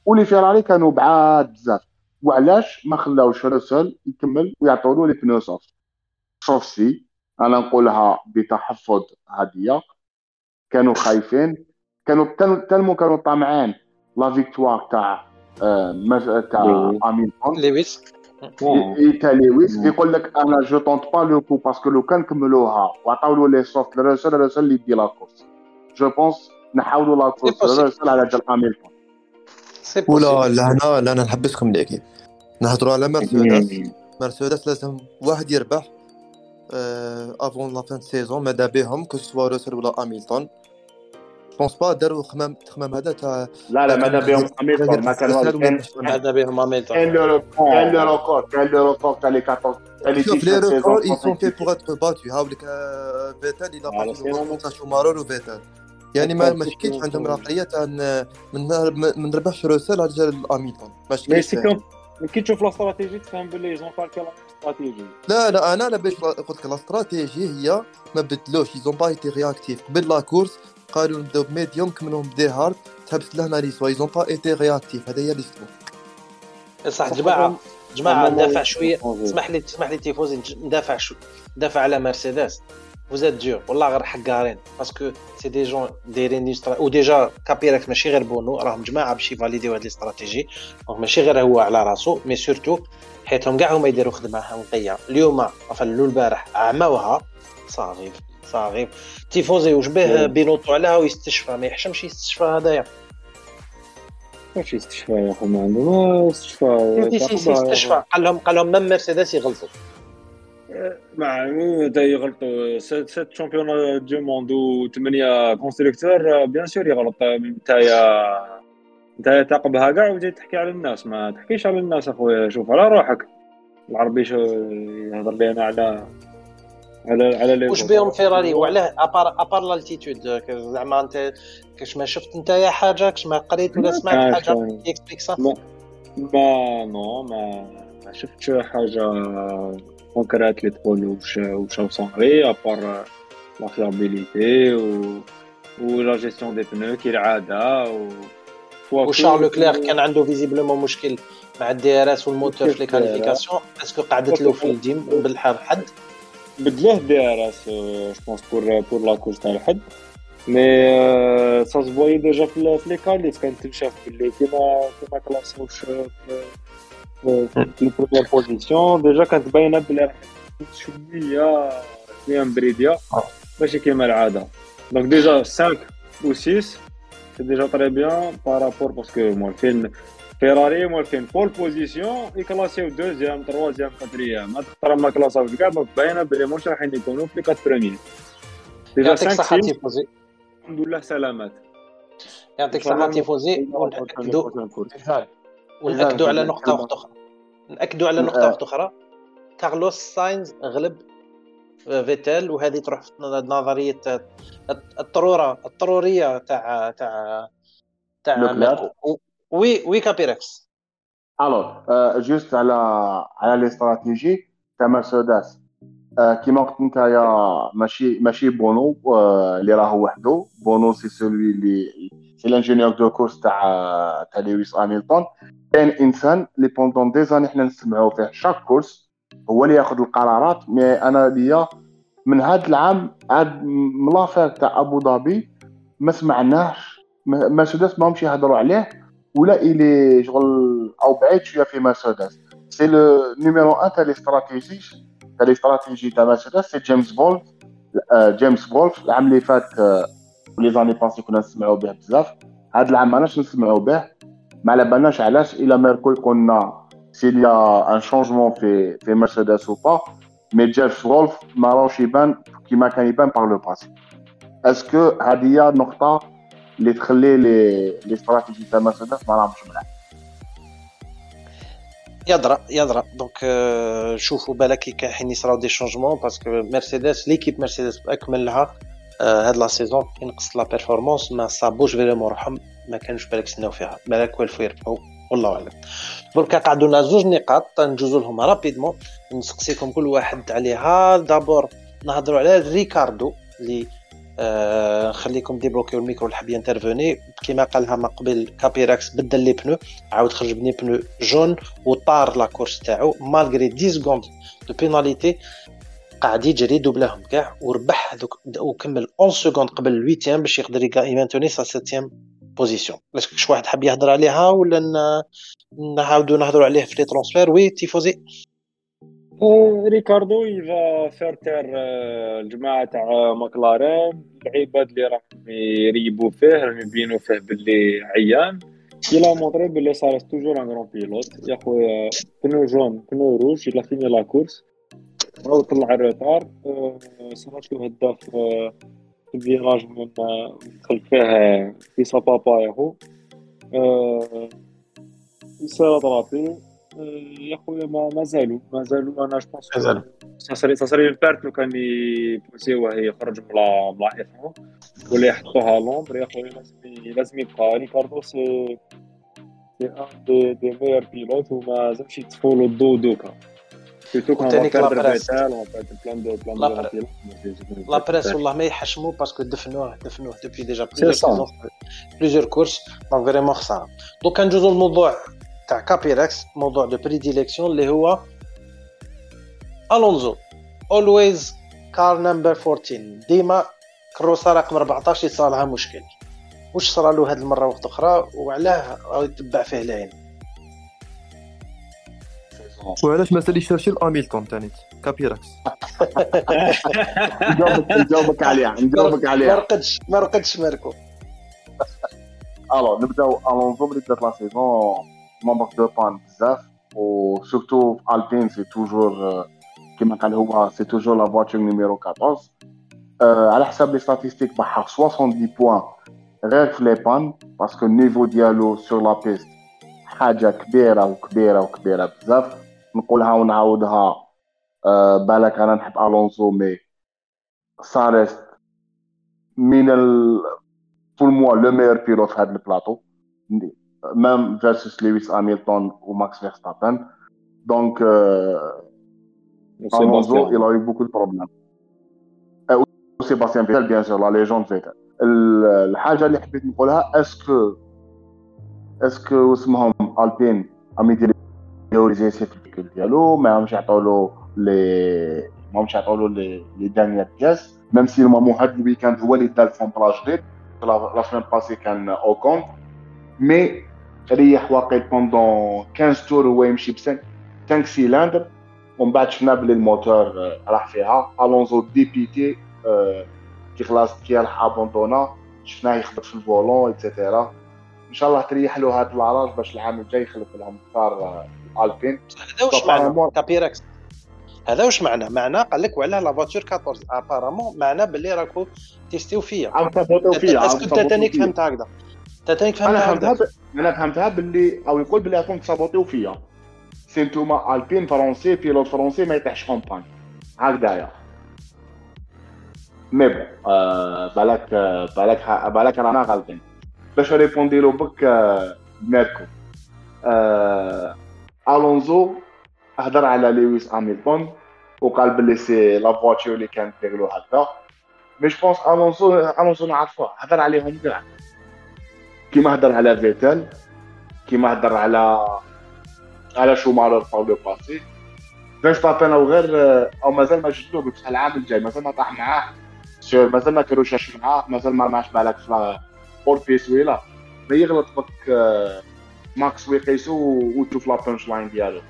ولي فيراري كانوا بعاد بزاف وعلاش ما خلاوش روسل يكمل ويعطوا له les pneus soft soft c'est أنا نقولها بتحفظ هديه كانوا خايفين. كانوا تلمو كانوا طامعين la victoire تاع آه، تاع اميلتون لويس. تاع لويس يقول لك أنا je tente pas le coup parce que لو كان كملوها وعطاو له les softs لروسل روسل اللي يدي la course je pense نحاولوا la course روسل على جال اميلتون ولا لهنا لهنا نحبسكم l'équipe نهضروا على مرسيدس. مرسيدس لازم واحد يربح. avant la fin saison ماذا بهم que ce soit روسل ولا اميلتون pense pas داروا خمام التخمام هذا تاع لا لا ماذا بهم اميلتون ما كان ماذا بهم اميلتون كان le record كان le record تاع les 14 شوف les records ils sont faits pour être battus. هاوليك فيتال il a battu تاع شوماخر وفيتال يعني ما ما شكيتش عندهم العقليه تاع من ما نربحش روسل على جال اميلتون ما شكيتش كي تشوف la stratégie تفهم باللي ils ont calqué la stratégie. لا لا أنا لا باش قلت لك la stratégie هي ما بدلوش ils ont pas été réactifs قبل la course قالوا نبداو ب medium كملوا ب des hards تحبس لهنا لي سوا ils ont pas été réactifs هذا هي l'histoire صح جماعة جماعة ندافع شوية. اسمح لي اسمح لي تيفوزي ندافع شو ندافع على مرسيدس. vous êtes durs والله غير حقارين. باسكو c'est des gens دايرين أو déjà كابيراك ماشي غير بونو. راهم جماعة باش يفاليديو هاد ال stratégie. donc ماشي غير هو على راسو mais surtout حيتهم كاع هما يديروا خدمة نقيه اليوم فلو البارح عماوها صافي صافي تيفوزي وش به؟ بينوطو عليها ويستشفى. ما يحشمش يستشفى هذايا واش يستشفى يا خو ما عنده ما يستشفى يستشفى. قال لهم قال لهم même مرسيدس يغلطوا. مع يغلطوا. sept champions du monde وثمانية constructeurs bien sûr يغلط. نتايا نتايا تعقبها كاع وجاي تحكي على الناس. ما تحكيش على الناس أخويا شوف على روحك. العربي شو يهضر لي أنا على على على لي واش بهم فيراري وعلاه à part à part l'altitude زعما أنت كاش ما شفت أنت حاجة كاش ما قريت ولا سمعت حاجة يكسبيك صح؟ ما ما نو ما ما شفتش حاجة. concret اللي تقول واش واش صاري à part la fiabilité و و la gestion des pneus كي العاده و وشارل كلير كان عنده visiblement مشكل مع ال DRS وال moteur في les qualifications est-ce que قعدت له في الديم بالحد بدلوه DRS je pense pour pour la course تاع الحد mais ça se voit déjà في les qualifs كان تنشاف باللي كيما كيما كلاسوش في ال première position déjà كانت باينه بلي راح شوية شوية مبريديه ماشي كيما العاده donc déjà 5 و 6 c'est déjà très bien par rapport parce que مولفين فيراري مولفين pole position يكلاسيو deuxième troisième quatrième ما تقرا ما كلاساوش كاع باينه بلي موش رايحين يكونوا في quatre premiers déjà 5 تيفوزي الحمد لله سلامات يعطيك الصحة تيفوزي ونأكدوا ونأكدوا على نقطة أخرى نأكدوا على نقطة أخرى كارلوس ساينز غلب فيتال وهذه تروح في نظرية الطرورة الطرورية تاع تاع تاع oui oui كابيركس alors juste على على les stratégies تاع مرسيدس كيما قلت نتايا ماشي ماشي بونو اللي راهو وحده بونو c'est celui اللي c'est l'ingénieur de course تاع تاع لويس هاميلتون كاين انسان اللي pendant des années حنا نسمعوا فيه chaque course هو اللي ياخذ القرارات. mais أنا ليا من هذا العام عاد م l'affaire تاع أبو ظبي ما سمعناهش مرسيدس ماهمش يهضروا عليه ولا إلي شغل أو بعيد شوية في مرسيدس. c'est le numéro 1 تاع les stratégies تاع les stratégies تاع مرسيدس c'est James Vowles James Vowles العام اللي فات les années passées كنا نسمعوا به بزاف. هاد العام ما نسمعوا به. ما على بالناش علاش إلى ميركو يكون s'il y a un changement في في مرسيدس ou pas. Mais James Vowles ما راهوش يبان كيما كان يبان par le passé. est-ce que هذه هي النقطه اللي تخلي les les stratégies تاع مرسيدس ما راهمش ملاح يضرا يضرا donc شوفوا بالك كي حين يصراو des changements parce que مرسيدس l'équipe مرسيدس باكملها هاد la saison كي نقص la performance ما صابوش vraiment روحهم ما كانوش بالك يستناو فيها بالك والفو يربحوا والله أعلم. دركا قعدوا لنا زوج نقاط نجوزو لهم rapidement. نسقسيكم كل واحد عليها. d'abord نهضروا على ريكاردو اللي آه نخليكم débloquiو ال micro اللي حاب ينترفوني. كيما قالها ما قبل كابيراكس بدل لي pneu عاود خرج بلي pneu jaune وطار la course تاعو. malgré 10 secondes de pénalité قاعد يجري doubla هم كاع وربح هذوك وكمل 11 secondes قبل ال huitième باش يقدر ي maintenir sa septième position est-ce que شي واحد حاب يهضر عليها ولا نعاودو نهضروا عليه في les transferts oui tifosi ريكاردو يفا faire taire الجماعة تاع ماكلارين. العباد اللي راهم يريبوا فيه راهم يبينوا فيه باللي عيان. A montré باللي صار توجور ان غران بيلوت يا خويا بنو جون بنو روج fini la course. راهو طلع الروتار صارت له هداف في الفيراج من دخل فيه في سا بابا ياهو. سا طرافي يا خويا ما مازالوا مازالوا أنا جو مازالوا ساسري ساسري البارت لو كان يبوسيوه يخرج من لا من لا 1 ولا يحطوها l'ombre يا خويا لازم لازم يبقى. ريكاردو c'est c'est un des des meilleurs pilotes وما لازمش يطفوا له الضو donc. la presse والله ما يحشموا parce que دفنوه دفنوه depuis déjà plusieurs courses donc vraiment خساره donc ندوزو للموضوع تاع كابيراكس موضوع de prédilection اللي هو الونزو اولويز كار نمبر 14 ديما كروسه رقم 14 يصالها مشكل واش صرا له هاد المره وقت أخرى وعلاه راه يتبع فيه العين وعلاش ما ساليش شرشي الاميلتون تاني كابيراكس نجاوبك نجاوبك عليها نجاوبك ما عليها رقدش ما رقدش ماركو ألو نبداو الونزو ملي بدات لا سيزون مونبر دو بان بزاف و surtout في ألبين c'est toujours كيما قال هو c'est toujours la voiture numéro 14 آه، على حساب les statistiques خسر 70 points غير في les pannes parce que ال niveau ديالو sur la piste حاجة كبيره وكبيره وكبيره بزاف نقولها ونعاودها آه بالك أنا نحب الونسو mais ساريس من ال pour moi le meilleur pilote هاد البلاطو مام فيرسس لويس هاميلتون وماكس فيرستابن دونك آه، الونسو il a eu beaucoup آه، de سيباستيان فيتال بيان سور لا ليجوند فيتال الحاجة اللي حبيت نقولها اسكو اسكو اسمهم البين عم يديروا ريزيسيف الفيكول ديالو ما عمش يعطوا له لي ما عمش يعطوا له لي لي دانيير بياس ميم سي المامو هاد الويكاند هو اللي دار الفونطراج جديد لا سيمين باسي كان اوكون مي ريح واقيل بوندون 15 تور هو يمشي ب 5 سيلاندر ومن بعد شفنا بلي الموتور آه، راح فيها الونزو دي بيتي آه، كي خلاص كي راح ابوندونا شفناه يخبط في الفولون ايتترا ان شاء الله تريح له هاد العراج باش العام الجاي يخلف لهم كار البين هذا واش معنى؟ كابيراكس هذا واش معنى؟ معنى قال لك وعلاه لا فواتور 14 ابارامون معنى باللي راكو تيستيو فيا عم تفوتوا فيها عم اسكو انت تانيك. فهمت هكذا. انت تانيك أنا فهمت فهمتها هكذا ب... أنا فهمتها باللي أو يقول باللي راكم تصابوطيو فيا سي نتوما البين فرونسي بيلوت فرونسي ما يطيحش اون بان هكذايا. مي بون آه بالك آه بالك بالك رانا غالطين باش ريبوندي له بك آه ميركو. آه الونزو هضر على لويس هامilton وقال باللي سي لا فواتور اللي كانت دير له هكذا مي جو بونس الونزو الونزو نعرفوه هضر عليهم كاع كيما هضر على فيتال كيما هضر على على شومارر باغ لو باسي فيرستابن أو غير أو مازال ما جدوه بصح العام الجاي. مازال ما طاح معاه. سير مازال ما كانوا شاش معاه. مازال ما معاش بالك في اول بيس ويلا ما يغلط بك ماكس ويقيسو وتشوف لا بانش لاين ديالو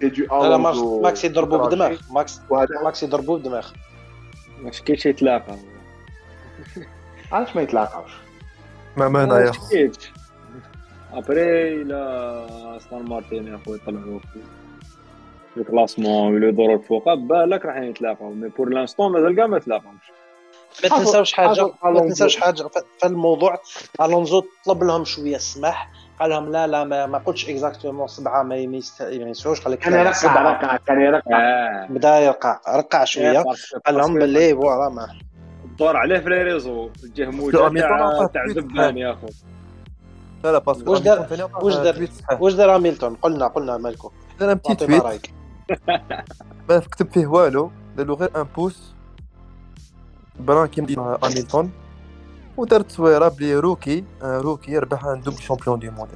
سي دو لا لا ماكس دراجي. بدماغ ماكس ماكس يضربوا بدماغ مش كاينش يتلاقى علاش ما يتلاقاوش مع منايا كاينش ابري إلى استون مارتين يا خويا طلعوا في الكلاسمون ولا يدوروا الفوق بالك راح يتلاقاو مي بور لانستون مازال كاع ما تلاقاوش ما تنساوش حاجة حاجة ما. تنساوش حاجة في الموضوع الونزو طلب لهم شوية السماح قال لهم لا لا ما, ما قلتش اكزاكتومون سبعه ما يسووش قال لك كان يرقع رقع كان يرقع. بدا يرقع رقع شوية. قال لهم باللي فوالا ما الدور عليه في لي ريزو جه موجه تاع تاع زبان يا اخو لا لا باسكو واش دار- واش دار- واش دار هاميلتون قلنا قلنا مالكو. دار ان بتي تويت ما كتب فيه والو دار له غير ان بوس بران كيما هاميلتون ودار تصويره بلي rookie آه، rookie يربح un double champion du monde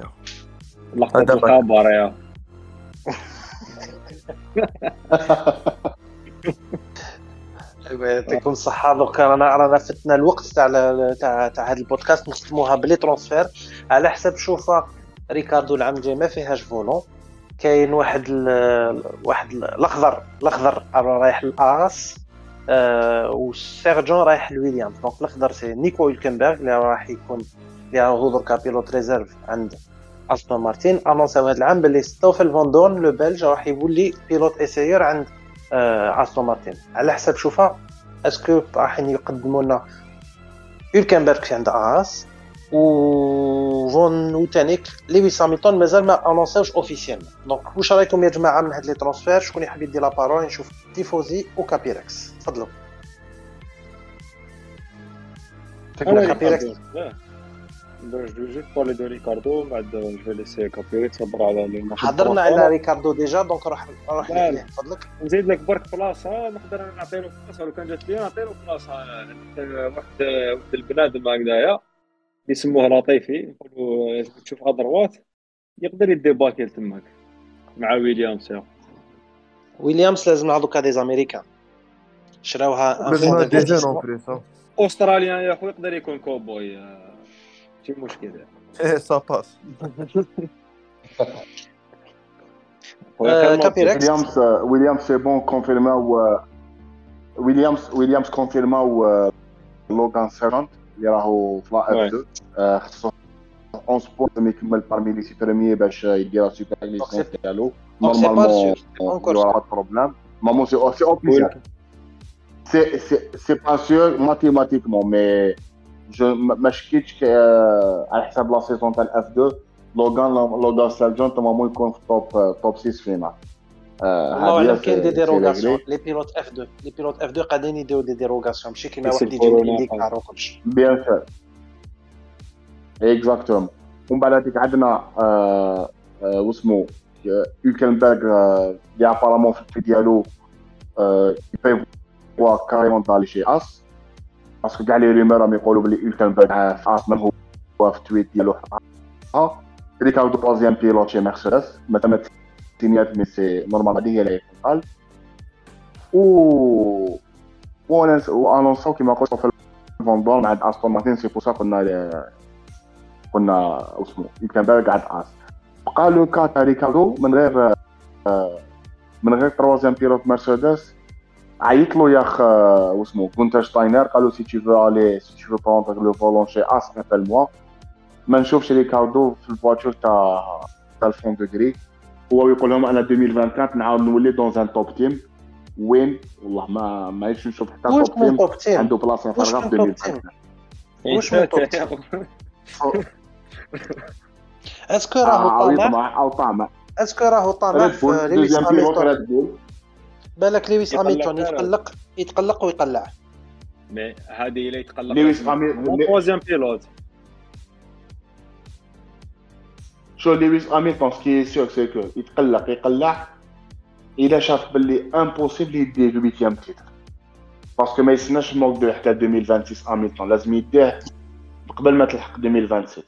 لقطة هذا الخبر يا. يعطيكم الصحة. donc رانا رانا فتنا الوقت تاع تاع تاع هذا البودكاست نختموها ب les transferts. على حسب شوفة ريكاردو العام الجاي ما فيهاش volant كاين واحد ال واحد ال- الاخضر الأخضر رايح ل Haas. آه وسيرجون رايح لويليامز donc الاخضر c'est نيكو هولكنبرغ اللي راح يكون اللي هو دركا pilote réserve عند أستون مارتين. انونساو هذا العام باللي ستوفل فون دورن le belge راح يولي pilote essayeur عند آه أستون مارتين. على حسب شوفها est-ce que راح يقدموا لنا هولكنبرغ عند Haas؟ و فون وتانيك لويس هاميلتون مازال ما انونساوش officiel donc واش رايكم يا جماعة من هاد les transferts شكون يحب يدي la parole نشوف تيفوزي وكابيركس تفضلوا أنا كابيركس. جو جوست بارلي دو ريكاردو بعد جو ليسي كابيريكس صبر على لي ماتش حضرنا. على ريكاردو ديجا دونك روح روح ليه فضلك نزيد لك برك بلاصه نقدر نعطي له بلاصه لو كان جات لي نعطي له بلاصه واحد واحد البنادم هكذايا يسموه لطيفي نقولوا تشوف ادروات يقدر يديباكي تماك مع ويليامز يا. ويليامز لازم هذوك des américains شراوها. australien يا اخو يقدر يكون كوبوي آه، شي مشكل (laughs) إيه ça passe (laughs) آه، ويليامز ويليامز c'est bon كونفيرماو ويليامز ويليامز كونفيرماو لوغان سيرجنت اللي راهو في la F 2 خصو 11 بوان لازم يكمل بارمي لي سي بروميي باش يدير سوبر ليسونس ديالو Donc, c'est pas نورمالمون sûr, c'est pas encore يورا با بروبليم مامون سي سي اوفيسيال سي سي سي با سور ماتيماتيكمون مي جو ما شكيتش ك- آه، على حساب لا سيزون تاع الاف 2 لوغان لوغان سيرجون نورمالمون يكون في توب توب 6 فينال آه، والله اعلم كاين دي سي- سي ديروغاسيون. لي بيلوت اف 2 لي بيلوت اف 2 قاعدين يديروا دي ديروغاسيون ماشي كيما واحد يجي الكورونا ينديكار وكلشي بيان سور اكزاكتومون ومن بعد هذيك عندنا آه، آه، واسمو هولكنبرغ اللي ابارامون في الفي ديالو يبيفوا كاريمون دالي شي اس باسكو كاع لي ريمور راهم يقولوا بلي هولكنبرغ في اس ميم هو في التويت ديالو ريكاردو بوزيام بيلوت شي مرسيدس مثلا تينيات مي سي نورمال هذه هي اللي قال و ونس وانونسو كيما قلت في فون دون عند أستون مارتين سي بوسا قلنا اسمه يمكن بالك عند أس. بقى لو تاع ريكاردو من غير من غير تروازيام بيلوت مرسيدس عيط له يا أخ واسمه كونتر شتاينر قال له سي tu veux aller si tu veux prendre le volant chez اس appelle moi ما نشوفش ريكاردو في الفواتور تاع تاع الفون دوغري هو يقول لهم أنا 2024 نعاود نولي dans un top team وين؟ والله ما ما عرفتش نشوف حتى top team عنده بلاصة فارغه في من top 2024 واش من top team؟ est-ce que راهو آه طامع أو طامع est-ce que راهو طامع في لويس بول بالك لويس فعلا. يتقلق يتقلق ويقلع. mais هذه اللي يتقلق. لويس هامي- troisième pilote شو لويس هاميلتون سكي سيغ سي كو يتقلق يقلع إلا شاف باللي امبوسيبل يديه لو 8 تيتر. باسكو ما يستناش الموك دو حتى 2026 هاميلتون لازم يديه قبل ما تلحق 2026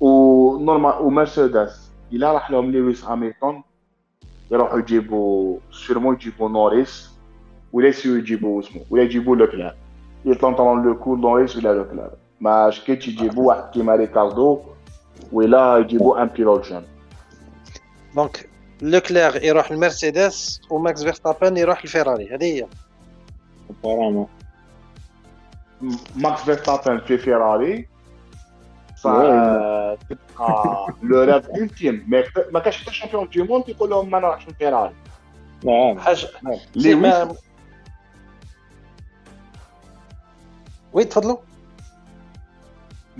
و نورمال ومرسيدس إلا راح لهم لويس هاميلتون يروحوا يجيبوا سيرمون يجيبوا نوريس ولا يسيو يجيبوا اسمه ولا يجيبوا لوكلير يطلونطون لو كو نوريس ولا لوكلير ما شكيتش يجيبوا واحد كيما ريكاردو. ولا يجيبوا un pilote jeune donc لوكلير يروح المرسيدس وماكس فيرستابن يروح الفيراري هذه هي apparemment. ماكس فيرستابن في فيراري صح Ouais. تبقى le rêve ال team ما كانش حتى champion du monde يقول لهم ما نروحش لفيراري نعم حاجة ما... oui تفضلوا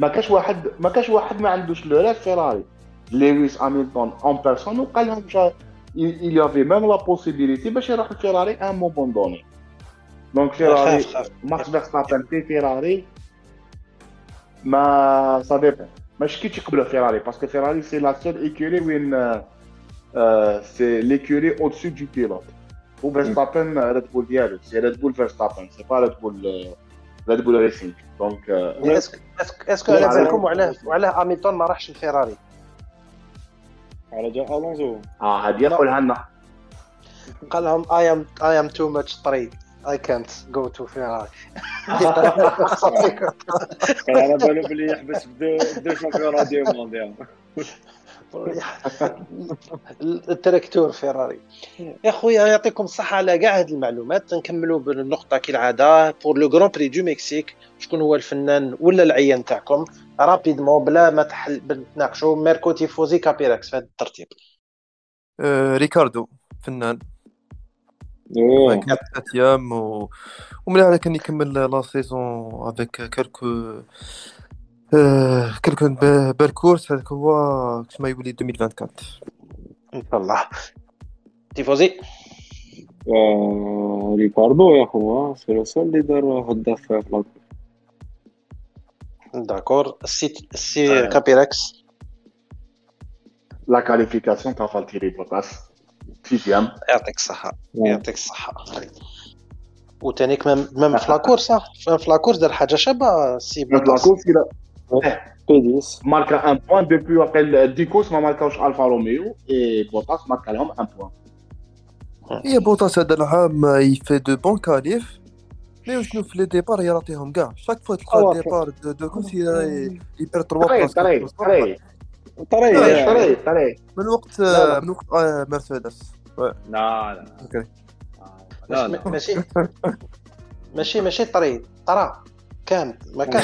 ما كاش واحد ما كاش واحد ما عندوش le rêve فيراري لويس هاميلتون en personne وقال لهم جا il y avait même la possibilité باش يروح لفيراري un moment donné donc فيراري ماكس فيرستابن في فيراري mais ça ماشي كي تقبلوا فيراري parce que فيراري c'est la seule écurie وين c'est l'écurie au-dessus du pilote وفيرستابن ريد بول ديالو c'est ريد بول فيرستابن c'est pas ريد بول ريد بول ريسينغ donc est-ce que est-ce que est-ce que على بالكم وعلاه وعلاه هاميلتون ما راحش لفيراري على جا الونزو آه هذه يقولها لنا قال لهم I am I am too much tired I can't go to Ferrari. (laughs) كان على بالو بلي يحبس بدو بدو champion du mondial (laughs) التراكتور فيراري. يا خويا يعطيكم الصحة على كاع هاد المعلومات. نكملوا بالنقطة كالعادة pour le Grand Prix de Mexique شكون هو الفنان ولا العيان تاعكم؟ rapidement بلا ما تحل نتناقشوا ميركو تيفوزي كابيراكس في هذا الترتيب. آه، ريكاردو فنان. septième و... ومن هذا كان يكمل la saison avec quelques آه، كالكو ب- باركورس هذاك هو كما يولي 2024 إن شاء الله. تيفوزي؟ آه، ريكاردو يا خويا سي لو سول اللي دار هداف في لاكو داكور السي آه. كابيراكس لا كاليفيكاسيون تاع فالتيري بوتاس سيتيام يعطيك الصحة يعطيك الصحة كمان ميم في لاكورس في لاكورس دار حاجة شابة سي بوتاس لاكورس إلى بي 10 ماركا ان بوان دوبوي وقيل ديكوس ما ماركاوش الفا روميو اي بوتاس ماركا لهم ان بوان هي بوطاس هذا العام يفي دو بون كاليف مي وشنو في لي ديبار يعطيهم كاع شاك فوا تلقى أوا. ديبار دو, دو كوس يبير 3 طري بلاص طري طري طري طري طري من وقت لا، لا. من وقت آه، مرسيدس لا لا أوكي لا لا ماشي ماشي ماشي طريد طرا كان ما كان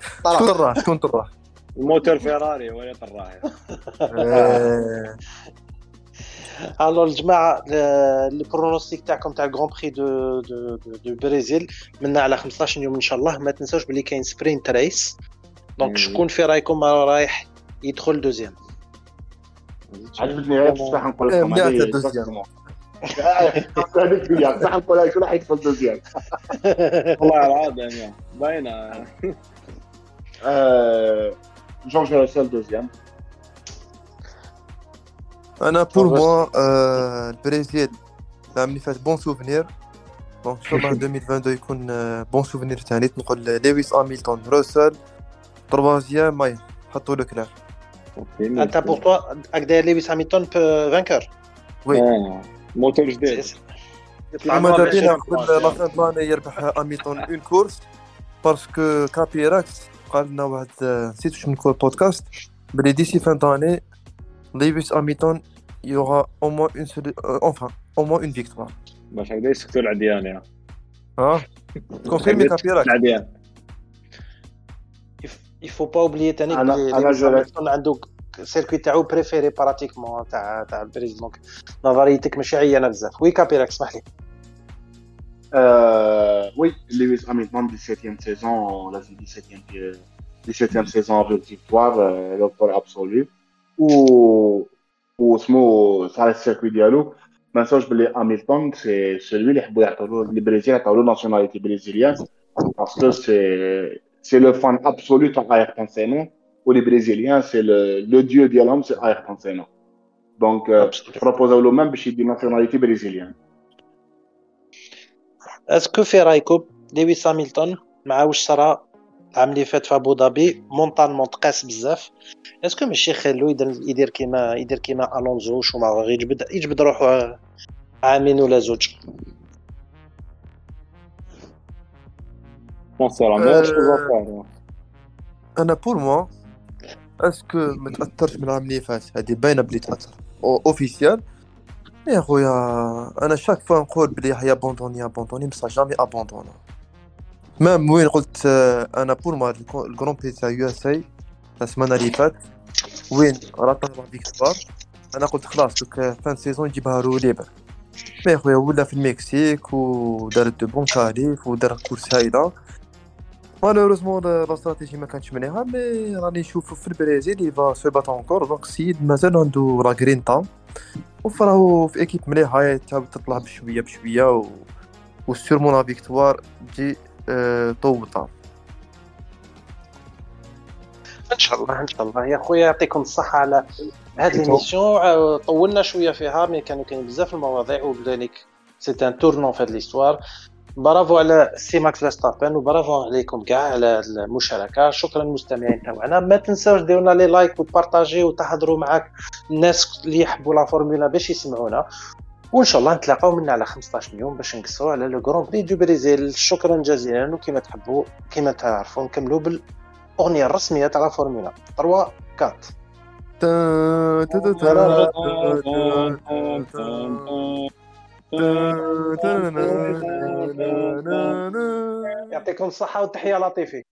شكون طرا طراح شكون طراح الموتور فيراري ولا طراح. ألو الجماعه البرونوستيك تاعكم تاع الجران بري دو دو دو, برازيل منا على 15 يوم إن شاء الله. ما تنساوش بلي كاين سبرينت ريس دونك. شكون في رايكم رايح يدخل deuxième. عجبتني غير بصح نقول إيه، لكم مليح هذه بصح نقولها شو راح يدخل deuxième. (laughs) والله العظيم يا. باينة. آه، جورج روسيل deuxième أنا pour بس. moi آه، البرازيل العام اللي فات bon souvenir donc ان شاء الله 2022 يكون bon souvenir ثاني نقول Lewis Hamilton روسل troisième mais حطوا له كلار انت pour toi راك داير Lewis Hamilton vainqueur oui. آه، موتور جديد يطلع ماذا ماشي بينا ماشي قبل la fin de l'année يربح Hamilton une course parce que كابيراكس قال لنا واحد آه، نسيت واش من كل بودكاست بلي d'ici fin d'année Lewis Hamilton aura au moins une seule enfin au moins une victoire باش هكذا يسكتوا العديان يا ها كونفيرمي كابيراكس العديان il faut pas oublier تاني أنا- بلي أنا لويس جو- هامilton عنده سيركوي تاعو بريفيري براتيكمون تاع تاع البريز دونك نظريتك ماشي عيانه بزاف وي كابيراك اسمح لي Euh, oui, Lewis Hamilton, 17e saison, on l'a dit 17e, euh, 17e saison avec victoire, euh, l'auteur absolu. Ou, ou اسمه صار السيركوي ديالو ما نساوش بلي Hamilton c'est celui اللي يحبوا يعطوا له les Brésiliens يعطوا له nationalité brésilienne parce que c'est c'est le fan absolu تاع ايرتون سينا و les Brésiliens c'est le dieu ديالهم c'est ايرتون سينا donc بروبوزاو له même باش يدي nationalité brésilienne est-ce que في رايكم Lewis Hamilton مع واش صرا العام اللي فات في ابو ظبي mentalement تقاس بزاف. اسكو ماشي خلو يدير يدير كيما يدير كيما آلونزو شوماغر يجبد يجبد روحو عامين ولا زوج. افار أنا بور موا اسكو ما تاثرش من العام اللي فات؟ هذه باينة بلي تأثر. اوفيسيال يا خويا أنا شاك فوا نقول بلي يابوندوني يابوندوني بصح جامي ابوندونا مام وين قلت آه، أنا بور ما الكرون بي تاع يو اس اي السمانه اللي فات وين؟ راه la victoire أنا قلت خلاص دوك fin saison يجيبها roue libre. mais خويا ولا في المكسيك ودار de bonnes qualifs ودار course هايلة. malheureusement la stratégie ما كانتش مليحه mais راني نشوفو في البرازيل il va se battre encore donc السيد مازال عنده la grinta وفراهو في équipe مليحه تعاود تطلع بشوية بشوية و وsûrement la victoire تجي آه طوطه إن شاء الله إن شاء الله. يا خويا يعطيكم الصحة على هذه l'émission طولنا شوية فيها mais كانوا كاين بزاف المواضيع وبذلك c'est un tournant في هذه l'histoire برافو على سي ماكس فيرستابن وبرافو عليكم كاع على المشاركه شكرا للمستمعين تاعنا ما تنساوش ديرونا les likes وتبارطاجي وتحضروا معاك الناس اللي يحبوا la Formula باش يسمعونا وان شاء الله نتلاقاو منا على 15 يوم باش نقصروا على le Grand Prix du Brésil شكرا جزيلا وكما تحبوا كما تعرفوا نكملوا بالاغنيه الرسميه تاع la Formula 3 4 يعطيكم الصحة والتحية لطيفي